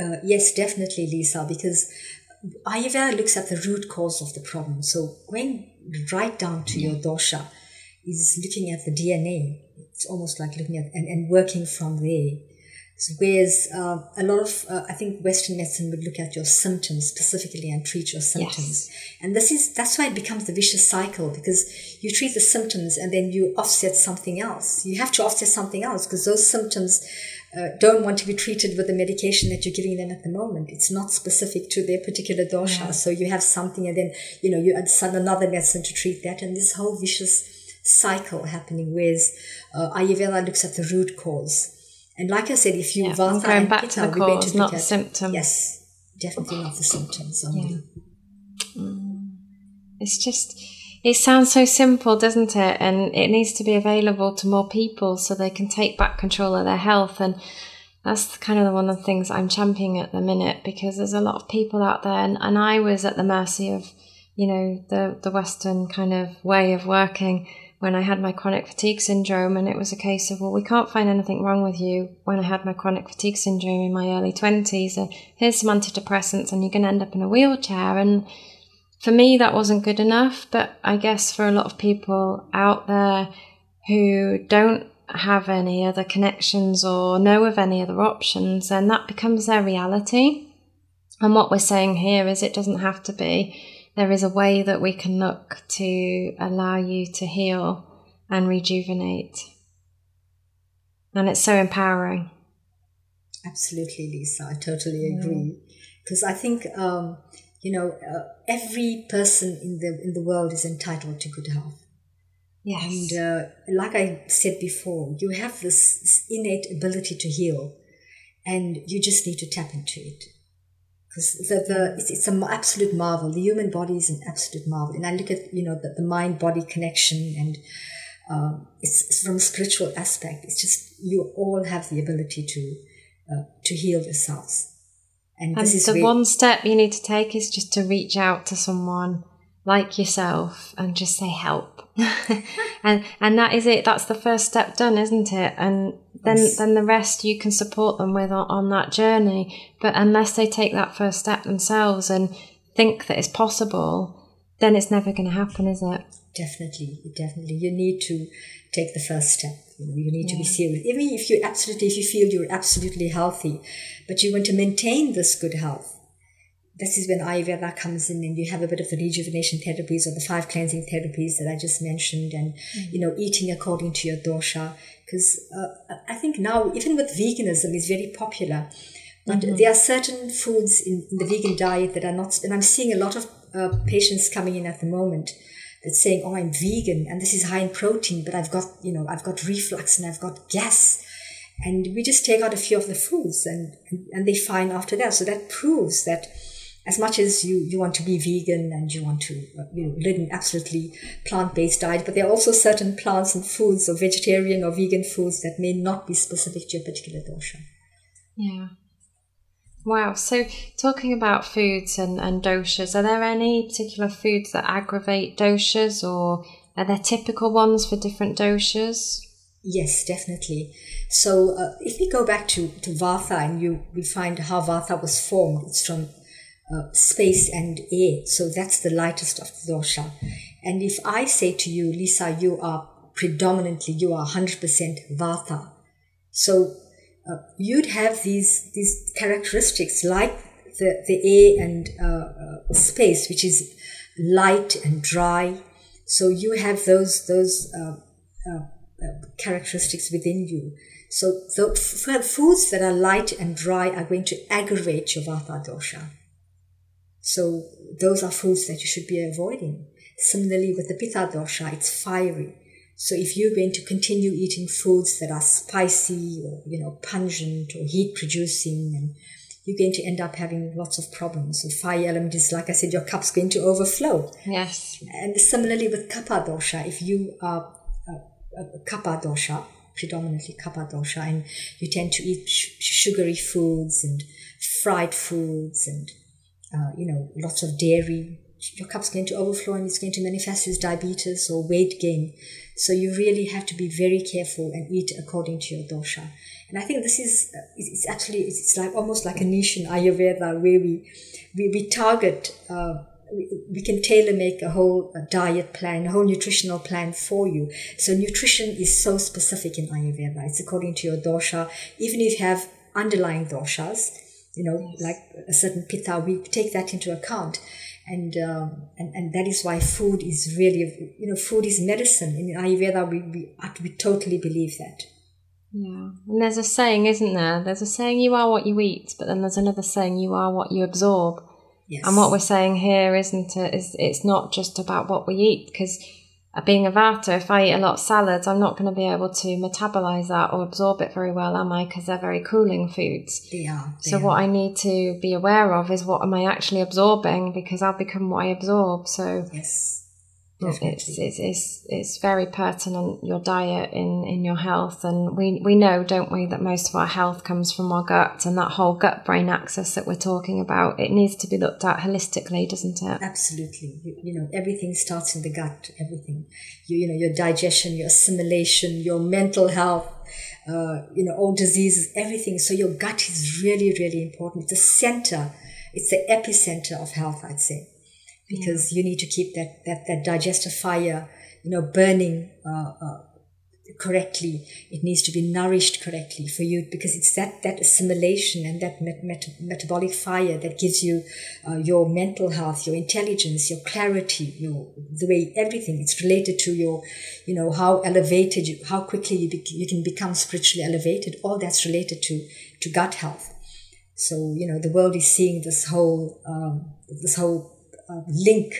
Uh, yes, definitely, Lisa, because Ayurveda looks at the root cause of the problem. So going right down to your dosha is looking at the DNA. It's almost like looking at and, and working from there. Whereas uh, a lot of, uh, I think Western medicine would look at your symptoms specifically and treat your symptoms. Yes. And this is, that's why it becomes the vicious cycle because you treat the symptoms and then you offset something else. You have to offset something else because those symptoms uh, don't want to be treated with the medication that you're giving them at the moment. It's not specific to their particular dosha. Yeah. So you have something and then, you know, you add another medicine to treat that. And this whole vicious cycle happening, whereas uh, Ayurveda looks at the root cause. And like I said, if you yeah, Vata going back Pitta, to the cause, not the symptom. Yes, definitely not the symptoms only. Yeah. Mm. It's just, it sounds so simple, doesn't it? And it needs to be available to more people so they can take back control of their health. And that's kind of one of the things I'm championing at the minute because there's a lot of people out there, and, and I was at the mercy of, you know, the the Western kind of way of working when I had my chronic fatigue syndrome, and it was a case of, well, we can't find anything wrong with you when I had my chronic fatigue syndrome in my early 20s. And here's some antidepressants, and you're going to end up in a wheelchair. And for me, that wasn't good enough. But I guess for a lot of people out there who don't have any other connections or know of any other options, then that becomes their reality. And what we're saying here is it doesn't have to be. There is a way that we can look to allow you to heal and rejuvenate. And it's so empowering. Absolutely, Lisa. I totally agree. Because I think um, you know, uh, every person in the in the world is entitled to good health. Yes. And uh, like I said before, you have this, this, innate ability to heal, and you just need to tap into it. Because the, the it's, it's an absolute marvel. The human body is an absolute marvel, and I look at you know the, the mind body connection, and um, it's, it's, from a spiritual aspect. It's just you all have the ability to uh, to heal yourselves. And, and the really- one step you need to take is just to reach out to someone like yourself and just say help. and and that is it. That's the first step done, isn't it? And then yes. then the rest you can support them with on, on that journey. But unless they take that first step themselves and think that it's possible, then it's never going to happen, is it? Definitely, definitely. You need to take the first step. You know, you need yeah. to be serious. Even if you absolutely, if you feel you're absolutely healthy, but you want to maintain this good health, this is when Ayurveda comes in and you have a bit of the rejuvenation therapies or the five cleansing therapies that I just mentioned and, mm-hmm. you know, eating according to your dosha. Because uh, I think now, even with veganism, is very popular. But mm-hmm. there are certain foods in, in, the vegan diet that are not, and I'm seeing a lot of uh, patients coming in at the moment that's saying, "Oh, I'm vegan and this is high in protein, but I've got, you know, I've got reflux and I've got gas." And we just take out a few of the foods and, and, and they find after that. So that proves that as much as you, you want to be vegan and you want to uh, you know live an absolutely plant-based diet, but there are also certain plants and foods or vegetarian or vegan foods that may not be specific to a particular dosha. Yeah. Wow. So, talking about foods and, and doshas, are there any particular foods that aggravate doshas, or are there typical ones for different doshas? Yes, definitely. So, uh, if we go back to, to Vata and you we find how Vata was formed, it's from uh, space and air. So, that's the lightest of the dosha. And if I say to you, Lisa, you are predominantly, you are 100% Vata. So, uh, you'd have these these characteristics like the, the air and uh, uh, space, which is light and dry. So you have those those uh, characteristics within you. So the f- foods that are light and dry are going to aggravate your vata dosha. So those are foods that you should be avoiding. Similarly, with the pitta dosha, it's fiery. So if you're going to continue eating foods that are spicy or you know pungent or heat producing, and you're going to end up having lots of problems. So fire element is like I said, your cup's going to overflow. Yes. And similarly with kapha dosha, if you are uh, uh, a, a kapha dosha, predominantly kapha dosha, and you tend to eat sh- sugary foods and fried foods and uh, you know lots of dairy, your cup's going to overflow and it's going to manifest as diabetes or weight gain. So you really have to be very careful and eat according to your dosha. And I think this is uh, it's actually it's like almost like a niche in Ayurveda where we we, we target. Uh, we can tailor make a whole diet plan, a whole nutritional plan for you. So nutrition is so specific in Ayurveda. It's according to your dosha. Even if you have underlying doshas, you know, like a certain pitta, we take that into account. And, um, and and that is why food is really you know food is medicine. In ayurveda we, we we totally believe that. Yeah. And there's a saying isn't there? There's a saying you are what you eat but then there's another saying you are what you absorb. Yes. and what we're saying here isn't it is it's not just about what we eat because being a vata, if I eat a lot of salads, I'm not going to be able to metabolize that or absorb it very well, am I? Because they're very cooling foods. They are. They so are. what I need to be aware of is what am I actually absorbing because I'll become what I absorb. So yes. It's, it's, it's, it's very pertinent, your diet in, in your health. And we, we know, don't we, that most of our health comes from our gut and that whole gut brain axis that we're talking about. It needs to be looked at holistically, doesn't it? Absolutely. You, you know, everything starts in the gut, everything. You, you know, your digestion, your assimilation, your mental health, uh, you know, all diseases, everything. So your gut is really, really important. It's the center, it's the epicenter of health, I'd say because you need to keep that, that, that digestive fire, you know, burning uh, uh, correctly. It needs to be nourished correctly for you because it's that, that assimilation and that met, met, metabolic fire that gives you uh, your mental health, your intelligence, your clarity, your the way everything. It's related to your, you know, how elevated you, how quickly you, be, you can become spiritually elevated. All that's related to to gut health. So you know, the world is seeing this whole um, this whole link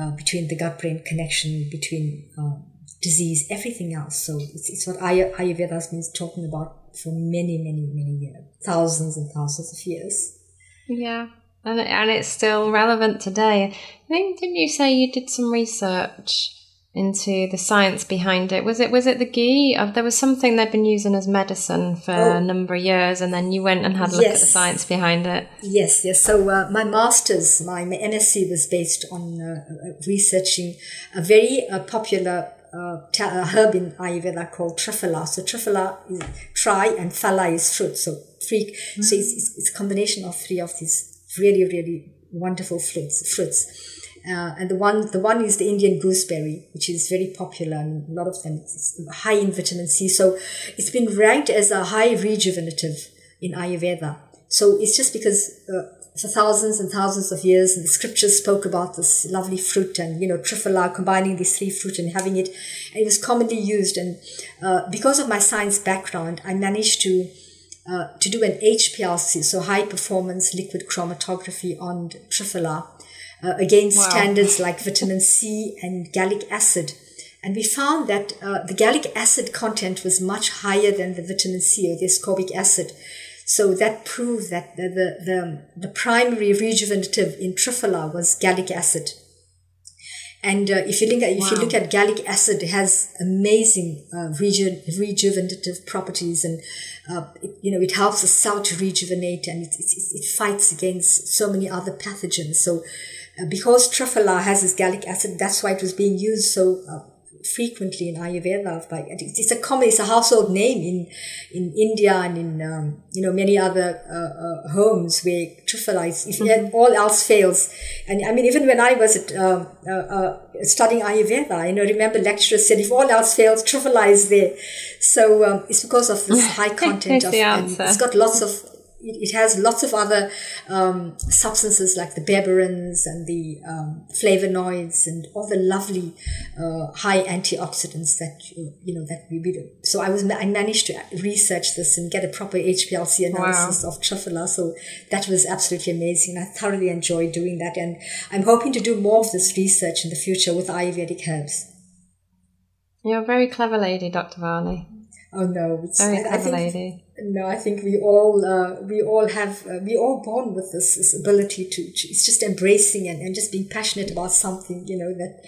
uh, between the gut brain connection, between um, disease, everything else. So it's, it's what Ay- Ayurveda has been talking about for many, many, many years, thousands and thousands of years. Yeah. And, and it's still relevant today. I think, didn't you say you did some research into the science behind it. Was it was it the ghee? Uh, there was something they've been using as medicine for oh. a number of years, and then you went and had a look yes. at the science behind it. Yes, yes. So uh, my master's, my, my MSc was based on uh, uh researching a very uh, popular uh, herb in Ayurveda called triphala. So triphala is tri and phala is fruit. So three. Mm-hmm. So it's, it's, it's a combination of three of these really really wonderful fruits. Fruits. Uh, and the one, the one is the Indian gooseberry, which is very popular, and a lot of them it's high in vitamin C. So it's been ranked as a high rejuvenative in Ayurveda. So it's just because uh, for thousands and thousands of years, and the scriptures spoke about this lovely fruit and you know triphala, combining these three fruit and having it, and it was commonly used. And uh, because of my science background, I managed to. Uh, to do an HPLC, so high performance liquid chromatography on triphala, uh, against wow. standards like vitamin C and gallic acid. And we found that uh, the gallic acid content was much higher than the vitamin C or the ascorbic acid. So that proved that the, the, the, the primary rejuvenative in Triphala was gallic acid. And uh, if you look at, wow. if you look at gallic acid, it has amazing uh, reju- rejuvenative properties, and uh, it, you know it helps the cell to rejuvenate, and it, it, it fights against so many other pathogens. So uh, because triphala has this gallic acid, that's why it was being used so uh, frequently in Ayurveda. But it's a common, it's a household name in in India and in um, you know many other uh, uh, homes where triphala is. If mm-hmm. all else fails, and I mean even when I was at, um, uh, uh, studying Ayurveda, you know, remember lecturers said if all else fails, triphala is there. So um, it's because of this high content of. it's got lots of it, it has lots of other um, substances like the berberines and the um, flavonoids and all the lovely uh, high antioxidants that you know that we do. So I was I managed to research this and get a proper HPLC analysis wow. of triphala. So that was absolutely amazing. I thoroughly enjoyed doing that, and I'm hoping to do more of this research in the future with Ayurvedic herbs. You're a very clever lady, Dr. Vanni. Oh no, it's, very I, I think, lady. No, I think we all uh, we all have uh, we all born with this, this ability to, to, it's just embracing and, and just being passionate about something. You know that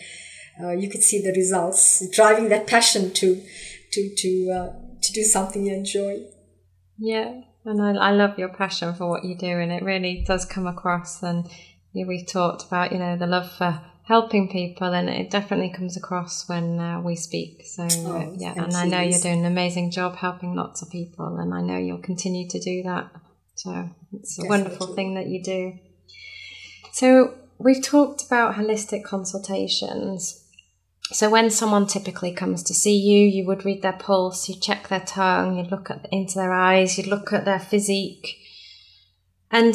uh, you could see the results, driving that passion to to to uh, to do something you enjoy. Yeah, and I, I love your passion for what you do, and it really does come across. And yeah, we've talked about you know the love for helping people, and it definitely comes across when uh, we speak. So oh, yeah, and I know you're doing an amazing job helping lots of people, and I know you'll continue to do that. So it's a definitely. wonderful thing that you do. So we've talked about holistic consultations. So when someone typically comes to see you, you would read their pulse, you check their tongue, you'd look at, into their eyes, you'd look at their physique. And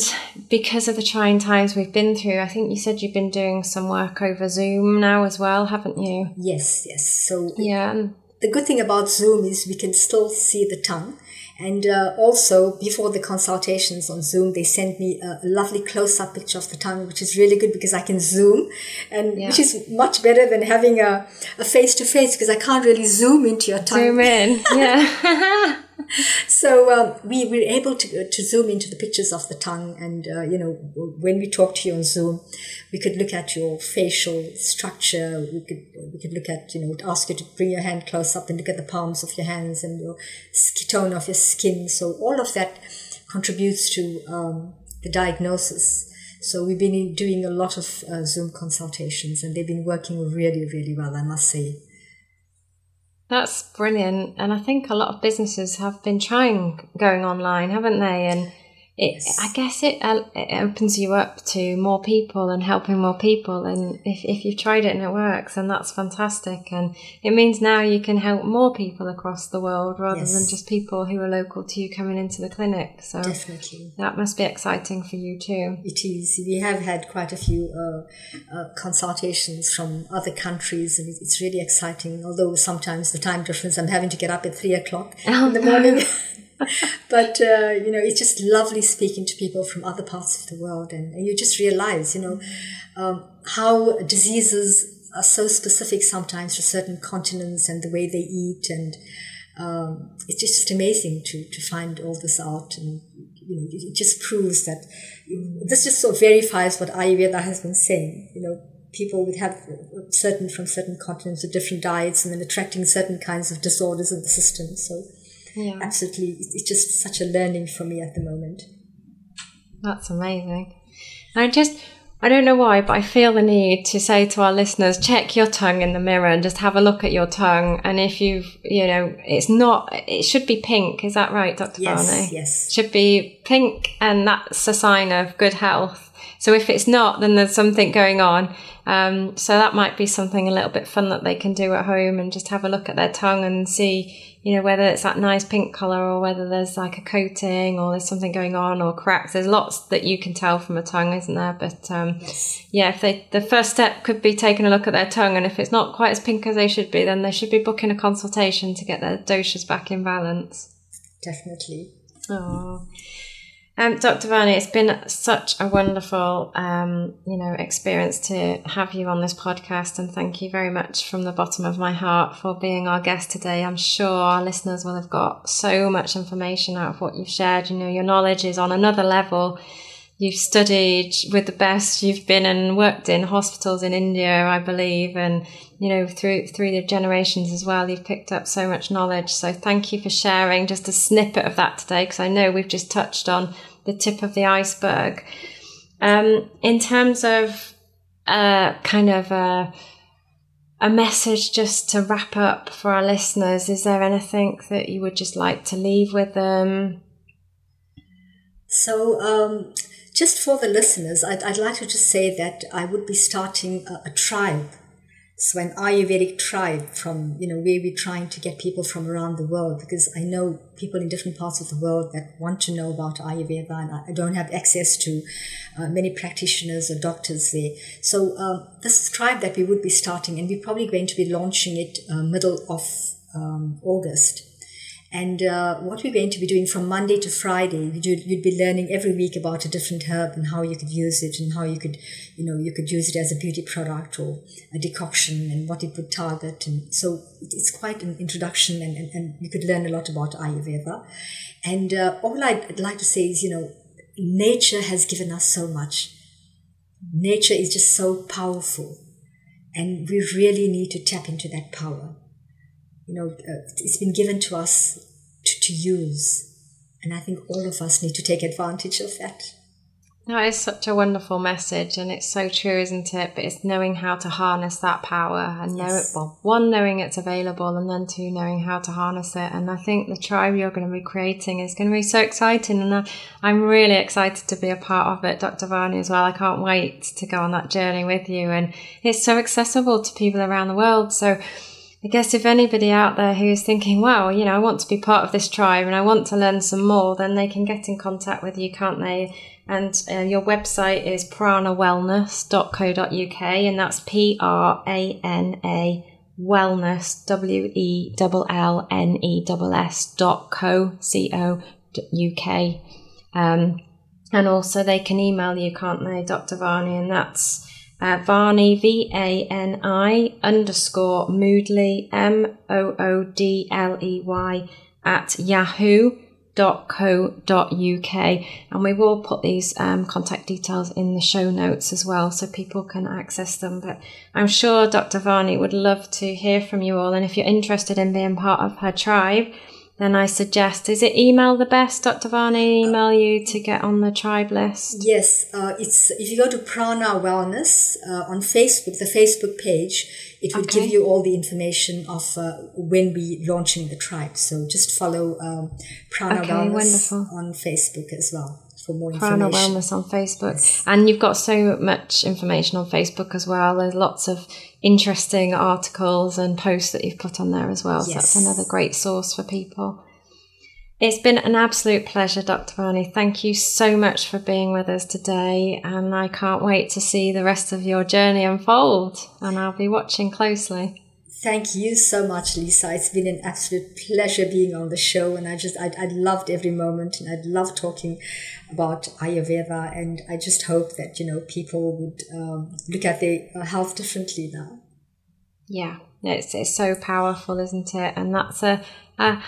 because of the trying times we've been through, I think you said you've been doing some work over Zoom now as well, haven't you? Yes, yes. So yeah. The good thing about Zoom is we can still see the tongue. And uh, also, before the consultations on Zoom, they sent me a lovely close-up picture of the tongue, which is really good because I can zoom, and yeah. which is much better than having a, a face-to-face because I can't really zoom into your tongue. Zoom in, yeah. so um, we were able to, to zoom into the pictures of the tongue and uh, you know when we talked to you on zoom we could look at your facial structure. We could we could look at you know ask you to bring your hand close up and look at the palms of your hands and your tone of your skin. So all of that contributes to um, the diagnosis. So we've been doing a lot of uh, zoom consultations and they've been working really really well i must say that's brilliant. And I think a lot of businesses have been trying going online, haven't they? And it. I guess it, uh, it opens you up to more people and helping more people. And if, if you've tried it and it works, then that's fantastic. And it means now you can help more people across the world rather yes. than just people who are local to you coming into the clinic. So definitely that must be exciting for you too. It is. We have had quite a few uh, uh, consultations from other countries, and it's really exciting. Although sometimes the time difference, I'm having to get up at three o'clock oh, in the morning. but uh, you know, it's just lovely speaking to people from other parts of the world, and, and you just realize, you know, um, how diseases are so specific sometimes to certain continents and the way they eat, and um, it's just amazing to to find all this out, and you know, it just proves that this just sort of verifies what Ayurveda has been saying. You know, people would have certain from certain continents with different diets, and then attracting certain kinds of disorders in the system. So yeah. absolutely, it's just such a learning for me at the moment. That's amazing. I just, I don't know why, but I feel the need to say to our listeners, check your tongue in the mirror and just have a look at your tongue. And if you've, you know, it's not, it should be pink. Is that right, Dr. Vanni? Yes, Vanni? yes. Should be pink and that's a sign of good health. So if it's not, then there's something going on. Um, so that might be something a little bit fun that they can do at home and just have a look at their tongue and see, you know, whether it's that nice pink color or whether there's like a coating or there's something going on or cracks. There's lots that you can tell from a tongue, isn't there? But um, yes. yeah, if they the first step could be taking a look at their tongue, and if it's not quite as pink as they should be, then they should be booking a consultation to get their doshas back in balance. Definitely. Oh. Um, Dr. Vanni, it's been such a wonderful, um, you know, experience to have you on this podcast, and thank you very much from the bottom of my heart for being our guest today. I'm sure our listeners will have got so much information out of what you've shared. You know, your knowledge is on another level. You've studied with the best. You've been and worked in hospitals in India, I believe, and you know through through the generations as well. You've picked up so much knowledge. So thank you for sharing just a snippet of that today, because I know we've just touched on the tip of the iceberg. Um, in terms of uh, kind of a, a message just to wrap up for our listeners, is there anything that you would just like to leave with them? So, um, just for the listeners, I'd, I'd, like to just say that I would be starting a, a tribe So an Ayurvedic tribe from, you know, where we're trying to get people from around the world because I know people in different parts of the world that want to know about Ayurveda and I don't have access to uh, many practitioners or doctors there. So um, this tribe that we would be starting and we're probably going to be launching it uh, middle of um, August. And uh, what we're going to be doing from Monday to Friday, you'd, you'd, be learning every week about a different herb and how you could use it and how you could, you know, you could use it as a beauty product or a decoction and what it would target. And so it's quite an introduction and, and, and you could learn a lot about Ayurveda. And uh, all I'd like to say is, you know, nature has given us so much. Nature is just so powerful. And we really need to tap into that power you know, uh, it's been given to us to, to use. And I think all of us need to take advantage of that. No, it's such a wonderful message, and it's so true, isn't it? But it's knowing how to harness that power and know yes. it. Well, one, knowing it's available, and then two, knowing how to harness it. And I think the tribe you're going to be creating is going to be so exciting, and I'm really excited to be a part of it, Dr. Vanni, as well. I can't wait to go on that journey with you, and it's so accessible to people around the world. So I guess if anybody out there who is thinking, wow, you know, I want to be part of this tribe and I want to learn some more, then they can get in contact with you, can't they? And uh, your website is pranawellness.co.uk and that's P R A N A wellness, W E L L N E S dot co, C O U K. Um, and also they can email you, can't they, Dr. Vanni? And that's uh, Vani, V A N I underscore Moodley, M O O D L E Y, at yahoo.co.uk. And we will put these um, contact details in the show notes as well so people can access them. But I'm sure Dr. Vanni would love to hear from you all. And if you're interested in being part of her tribe, then I suggest is it email the best, Dr. Vanni? Email you to get on the tribe list. Yes, uh, it's if you go to Prana Wellness uh, on Facebook, the Facebook page, it will okay. give you all the information of uh, when we launching the tribe. So just follow um, Prana okay, Wellness wonderful. on Facebook as well for more Prana. Wellness on Facebook. Yes. And you've got so much information on Facebook as well. There's lots of interesting articles and posts that you've put on there as well. Yes. So that's another great source for people. It's been an absolute pleasure, Dr. Vanni. Thank you so much for being with us today. And I can't wait to see the rest of your journey unfold. And I'll be watching closely. Thank you so much, Lisa. It's been an absolute pleasure being on the show, and I just I, I loved every moment, and I love talking about Ayurveda, and I just hope that you know people would um, look at their uh, health differently now. Yeah, it's it's so powerful, isn't it? And that's a, a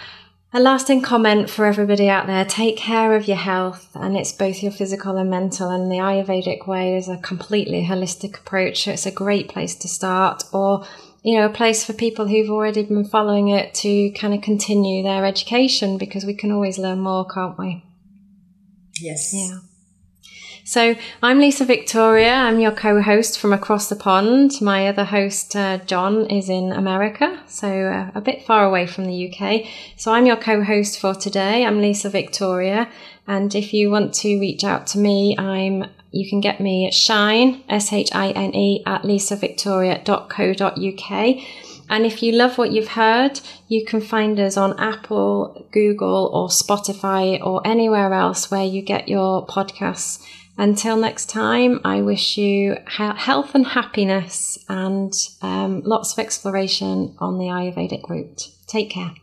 a lasting comment for everybody out there. Take care of your health, and it's both your physical and mental. And the Ayurvedic way is a completely holistic approach. It's a great place to start, or you know, a place for people who've already been following it to kind of continue their education because we can always learn more, can't we? Yes. Yeah. So I'm Lisa Victoria. I'm your co-host from across the pond. My other host, uh, John, is in America, so uh, a bit far away from the UK. So I'm your co-host for today. I'm Lisa Victoria. And if you want to reach out to me, I'm you can get me at shine, S-H-I-N-E, at lisavictoria.co.uk. And if you love what you've heard, you can find us on Apple, Google, or Spotify, or anywhere else where you get your podcasts. Until next time, I wish you health and happiness and um, lots of exploration on the Ayurvedic route. Take care.